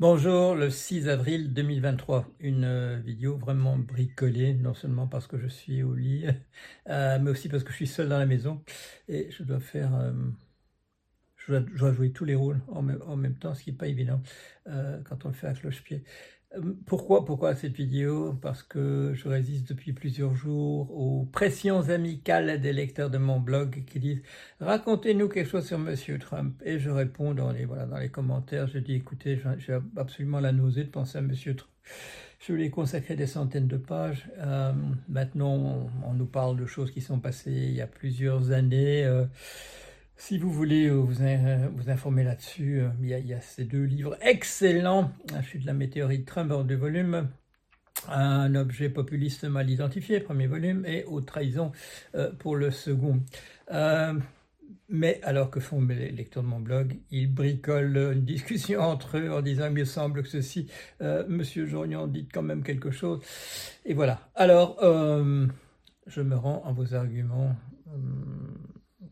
Bonjour, le 6 avril 2023, une euh, vidéo vraiment bricolée, non seulement parce que je suis au lit, euh, mais aussi parce que je suis seul dans la maison et je dois faire, euh, je, dois, jouer tous les rôles en même, temps, ce qui n'est pas évident quand on le fait à cloche-pied. Pourquoi, pourquoi cette vidéo? Parce que je résiste depuis plusieurs jours aux pressions amicales des lecteurs de mon blog qui disent « Racontez-nous quelque chose sur Monsieur Trump ». Et je réponds dans les, voilà, dans les commentaires, je dis « Écoutez, j'ai absolument la nausée de penser à Monsieur Trump ». Je lui ai consacré des centaines de pages. Euh, maintenant, on, nous parle de choses qui sont passées il y a plusieurs années. Euh, si vous voulez euh, vous, euh, vous informer là-dessus, euh, il, y a ces deux livres excellents. La chute de la météorite Trump en deux volumes. Un objet populiste mal identifié, premier volume, et aux trahisons pour le second. mais alors que font les lecteurs de mon blog Ils bricolent une discussion entre eux en disant il me semble que ceci, Monsieur Jorion dit quand même quelque chose. Et voilà. Alors, je me rends à vos arguments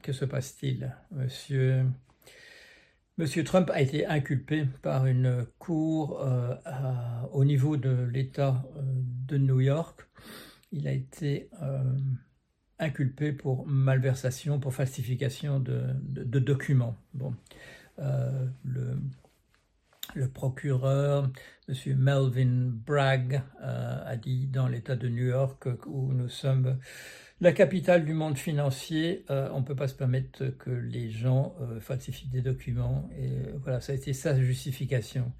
que se passe-t-il? Monsieur, Monsieur Trump a été inculpé par une cour euh, au niveau de l'État euh, de New York. Il a été euh, inculpé pour malversation, pour falsification de, documents. Bon, le, le, procureur, M. Melvin Bragg, a dit dans l'État de New York où nous sommes la capitale du monde financier, euh, on ne peut pas se permettre que les gens euh, falsifient des documents. Et euh, voilà, ça a été sa justification.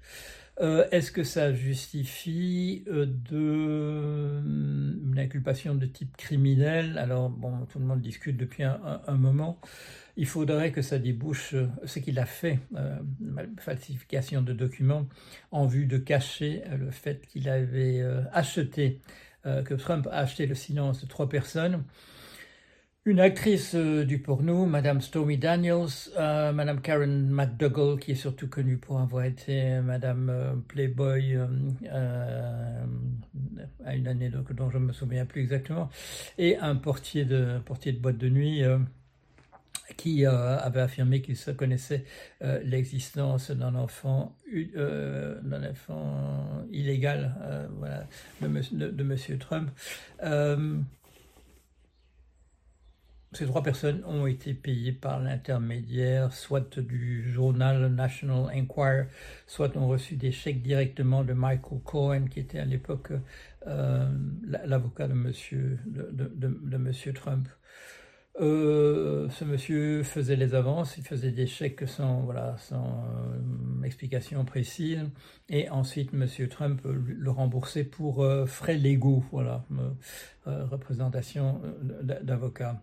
Est-ce que ça justifie de une inculpation de type criminel? Alors, bon, tout le monde discute depuis un, moment. Il faudrait que ça débouche ce qu'il a fait, falsification de documents, en vue de cacher le fait qu'il avait acheté euh, que Trump a acheté le silence de trois personnes. Une actrice euh, du porno, Madame Stormy Daniels, euh, Madame Karen McDougall, qui est surtout connue pour avoir été Madame Playboy à une année dont je ne me souviens plus exactement, et un portier de, portier de boîte de nuit qui euh, avait affirmé qu'il se connaissait euh, l'existence d'un enfant, euh, enfant illégal voilà, de, de, M. Trump. ces trois personnes ont été payées par l'intermédiaire soit du journal National Enquirer, soit ont reçu des chèques directement de Michael Cohen, qui était à l'époque l'avocat de de, de monsieur Trump. Euh, ce monsieur faisait les avances, il faisait des chèques sans, voilà, sans euh, explication précise, et ensuite monsieur Trump le remboursait pour euh, frais légaux, voilà, représentation d'avocat.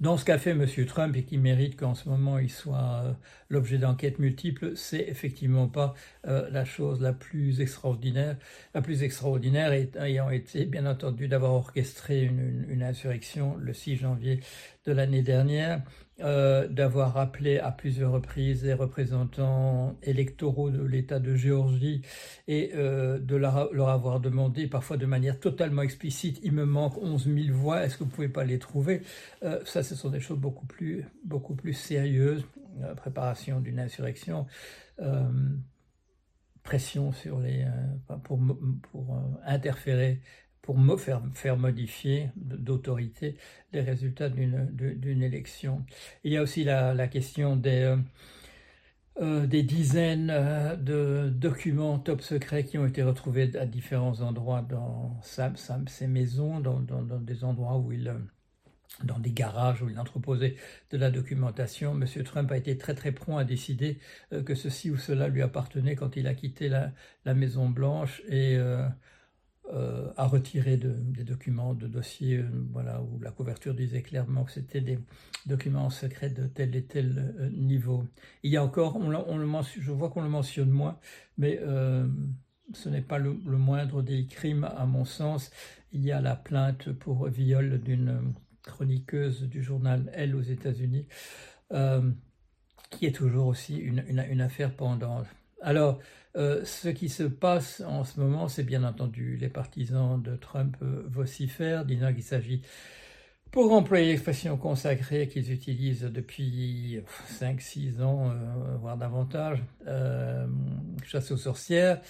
Dans ce qu'a fait M. Trump et qui mérite qu'en ce moment il soit euh, l'objet d'enquêtes multiples, c'est effectivement pas euh, la chose la plus extraordinaire. La plus extraordinaire ayant été, bien entendu, d'avoir orchestré une, insurrection le 6 janvier de l'année dernière, euh, d'avoir appelé à plusieurs reprises les représentants électoraux de l'État de Géorgie et de leur, avoir demandé, parfois de manière totalement explicite, il me manque 11 000 voix, est-ce que vous pouvez pas les trouver? Ça, ce sont des choses beaucoup plus, beaucoup plus sérieuses. Euh, préparation d'une insurrection, euh, pression sur les, euh, pour, pour interférer, pour me faire, modifier d'autorité les résultats d'une élection. Il y a aussi la, la question des... des dizaines de documents top secrets qui ont été retrouvés à différents endroits dans sa, ses maisons, dans, dans, des endroits où il, dans des garages où il entreposait de la documentation. M. Trump a été très très prompt à décider euh, que ceci ou cela lui appartenait quand il a quitté la, Maison Blanche et euh, euh, a retiré des documents, de dossiers, voilà, où la couverture disait clairement que c'était des documents secrets de tel et tel niveau. Il y a encore, on, le je vois qu'on le mentionne moins, mais ce n'est pas le, moindre des crimes à mon sens. Il y a la plainte pour viol d'une chroniqueuse du journal Elle aux États-Unis, euh, qui est toujours aussi une, une, affaire pendant. Alors, euh, ce qui se passe en ce moment, c'est bien entendu les partisans de Trump euh, vocifèrent, disant qu'il s'agit, pour employer l'expression consacrée qu'ils utilisent depuis 5-6 ans, voire davantage, chasse aux sorcières.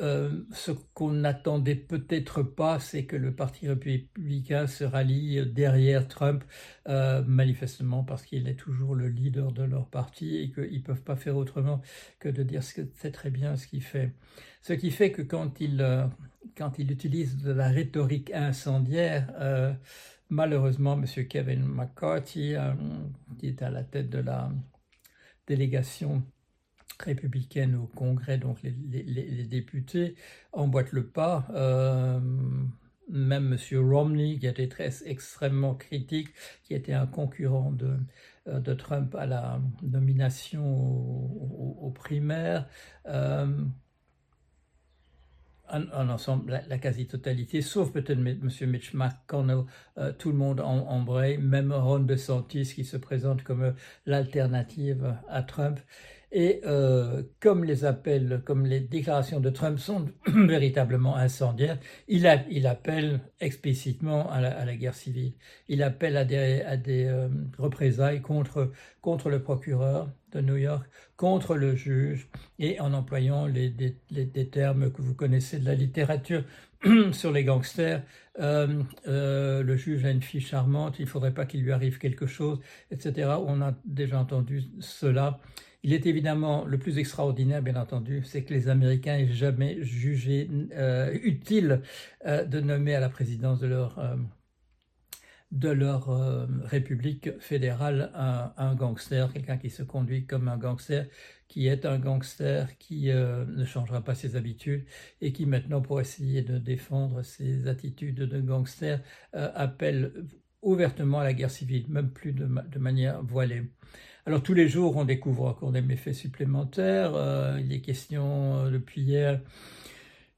Euh, ce qu'on n'attendait peut-être pas, c'est que le Parti républicain se rallie derrière Trump, euh, manifestement parce qu'il est toujours le leader de leur parti et qu'ils ne peuvent pas faire autrement que de dire que c'est très bien ce qu'il fait. Ce qui fait que quand il, euh, quand il utilise de la rhétorique incendiaire, malheureusement, M. Kevin McCarthy, qui est à la tête de la délégation républicaine au Congrès, donc les, députés, emboîtent le pas. Euh, même M. Romney, qui était très extrêmement critique, qui était un concurrent de, euh, Trump à la nomination aux, primaires, euh, en, ensemble, la, quasi-totalité, sauf peut-être M. Mitch McConnell, tout le monde en, embraye, même Ron DeSantis qui se présente comme l'alternative à Trump. Et euh, comme les appels, comme les déclarations de Trump sont véritablement incendiaires, il, appelle explicitement à la, guerre civile. Il appelle à des, des euh, représailles contre, contre le procureur de New York, contre le juge, et en employant les, les, termes que vous connaissez de la littérature sur les gangsters. Euh, le juge a une fille charmante, il ne faudrait pas qu'il lui arrive quelque chose, etc. On a déjà entendu cela. Il est évidemment le plus extraordinaire, bien entendu, c'est que les Américains aient jamais jugé euh, utile euh, de nommer à la présidence de leur, euh, de leur république fédérale un, un gangster, quelqu'un qui se conduit comme un gangster, qui est un gangster, qui ne changera pas ses habitudes et qui maintenant, pour essayer de défendre ses attitudes de gangster, appelle ouvertement à la guerre civile, même plus de, manière voilée. Alors tous les jours, on découvre encore des méfaits supplémentaires. Euh, il est question euh, depuis hier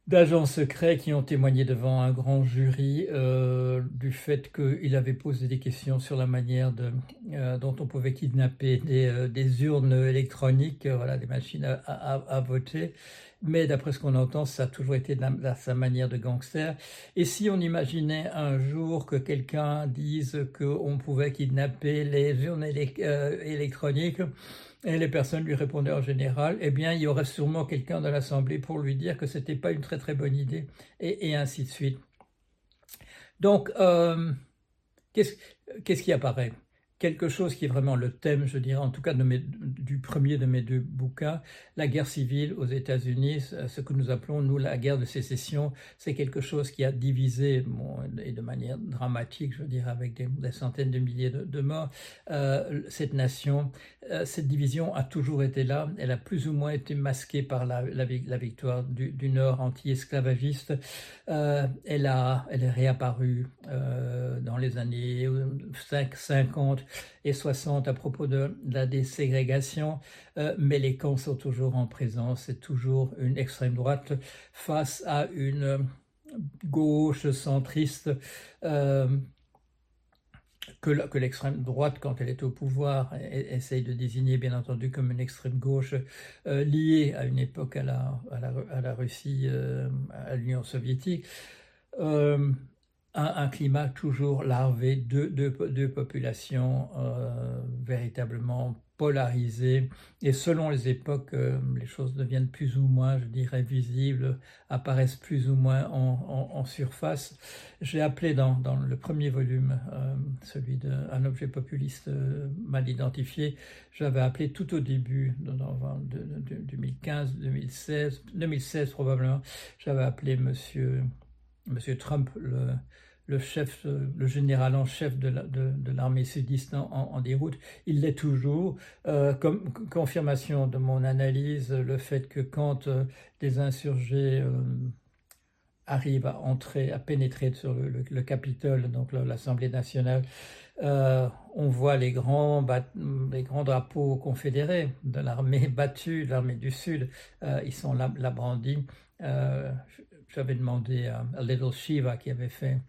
d'agents secrets qui ont témoigné devant un grand jury euh, du fait qu'il avait posé des questions sur la manière de, dont on pouvait kidnapper des, urnes électroniques, voilà, des machines à voter mais d'après ce qu'on entend, ça a toujours été sa manière de gangster. Et si on imaginait un jour que quelqu'un dise qu'on pouvait kidnapper les urnes euh, électroniques, et les personnes lui répondaient en général, eh bien, il y aurait sûrement quelqu'un dans l'Assemblée pour lui dire que c'était pas une très très bonne idée, et, ainsi de suite. Donc, euh, qu'est-ce qui apparaît? Quelque chose qui est vraiment le thème, je dirais, en tout cas du premier de mes deux bouquins, la guerre civile aux États-Unis, ce que nous appelons, nous, la guerre de sécession, c'est quelque chose qui a divisé, et de manière dramatique, je dire, avec des, centaines de milliers de, morts, euh, cette nation. Euh, cette division a toujours été là, elle a plus ou moins été masquée par la, victoire du, du Nord anti-esclavagiste. Euh, elle, a, elle est réapparue dans les années 5, 50 et 60 à propos de, la déségrégation, euh, mais les camps sont toujours en présence, c'est toujours une extrême droite face à une gauche centriste euh, que l'extrême droite, quand elle est au pouvoir, essaye de désigner bien entendu comme une extrême gauche euh, liée à une époque à la, à la, Russie, à l'Union soviétique un, climat toujours larvé de, de, populations euh, véritablement polarisées. Et selon les époques, euh, les choses deviennent plus ou moins, je dirais, visibles, apparaissent plus ou moins en, surface. J'ai appelé dans, dans, le premier volume, euh, celui d'un objet populiste mal identifié, j'avais appelé tout au début, dans, de, 2015, 2016, 2016 probablement, j'avais appelé Monsieur Monsieur Trump, le, chef, le général en chef de l'armée sudiste en, déroute, il l'est toujours. Euh, comme confirmation de mon analyse, le fait que quand euh, des insurgés euh, arrivent à entrer, à pénétrer sur le, Capitole, donc l'Assemblée nationale, on voit les grands, drapeaux confédérés de l'armée battue, l'armée du Sud, ils sont là brandis. J'avais demandé à Little Shiva qui avait fait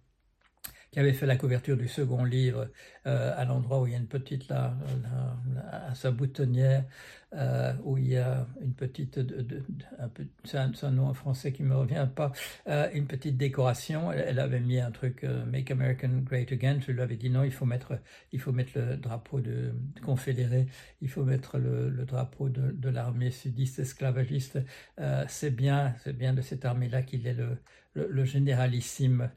qui avait fait la couverture du second livre, euh, à l'endroit où il y a une petite, là, à sa boutonnière, euh, où il y a une petite, c'est un, nom en français qui me revient pas, euh, une petite décoration. Elle, avait mis un truc Make America Great Again. Je lui avais dit non, il faut mettre, il faut mettre le drapeau de, confédéré, il faut mettre le, drapeau de, de l'armée sudiste esclavagiste. c'est bien, c'est bien de cette armée-là qu'il est le, le généralissime.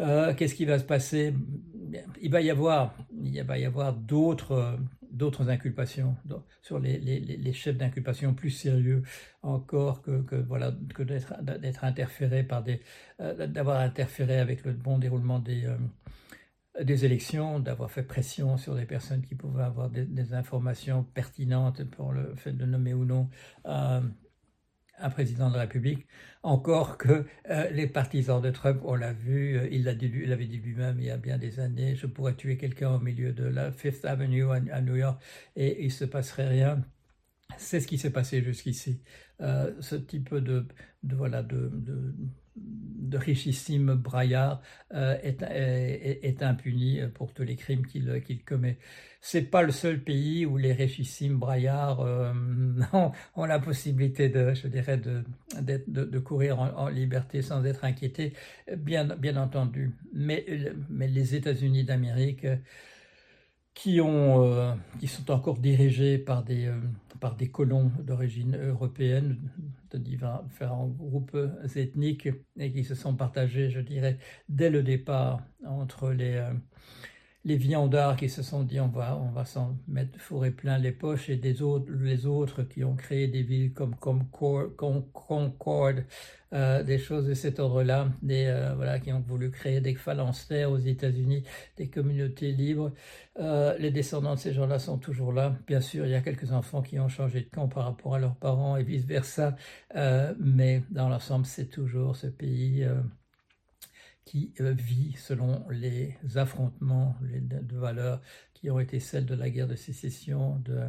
Euh, qu'est-ce qui va se passer? Il va y avoir, avoir d'autres, d'autres inculpations sur les, chefs d'inculpation plus sérieux encore que, voilà que d'être, par des, euh, d'avoir interféré avec le bon déroulement des euh, des élections, d'avoir fait pression sur des personnes qui pouvaient avoir des, informations pertinentes pour le fait de nommer ou non un président de la République, encore que euh, les partisans de Trump, on l'a vu, euh, il l'avait dit lui-même il y a bien des années, je pourrais tuer quelqu'un au milieu de la Fifth Avenue à, New York et il se passerait rien. C'est ce qui s'est passé jusqu'ici. Euh, ce type de, voilà de, de richissime braillard euh, est, est, impuni pour tous les crimes qu'il qu'il commet. C'est pas le seul pays où les richissimes braillards euh, ont, la possibilité de, je dirais, de, de courir en, liberté sans être inquiétés, bien, bien entendu. Mais, mais les États-Unis d'Amérique qui, ont, euh, qui sont encore dirigés par des, euh, par des colons d'origine européenne, de différents groupes ethniques, et qui se sont partagés, je dirais, dès le départ entre les, euh, les viandards qui se sont dit on va, on va s'en mettre fourrer plein les poches et des autres, les autres qui ont créé des villes comme, comme Concord, euh, des choses de cet ordre-là, des euh, voilà qui ont voulu créer des phalanstères aux États-Unis, des communautés libres. Euh, les descendants de ces gens-là sont toujours là. Bien sûr, il y a quelques enfants qui ont changé de camp par rapport à leurs parents et vice versa, mais dans l'ensemble, c'est toujours ce pays qui euh, vit selon les affrontements de valeurs qui ont été celles de la guerre de sécession, de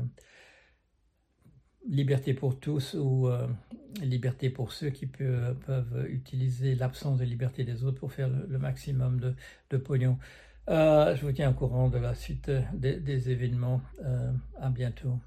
liberté pour tous ou euh, liberté pour ceux qui peuvent, utiliser l'absence de liberté des autres pour faire le, maximum de, de pognon. Euh, je vous tiens au courant de la suite des, événements. à bientôt.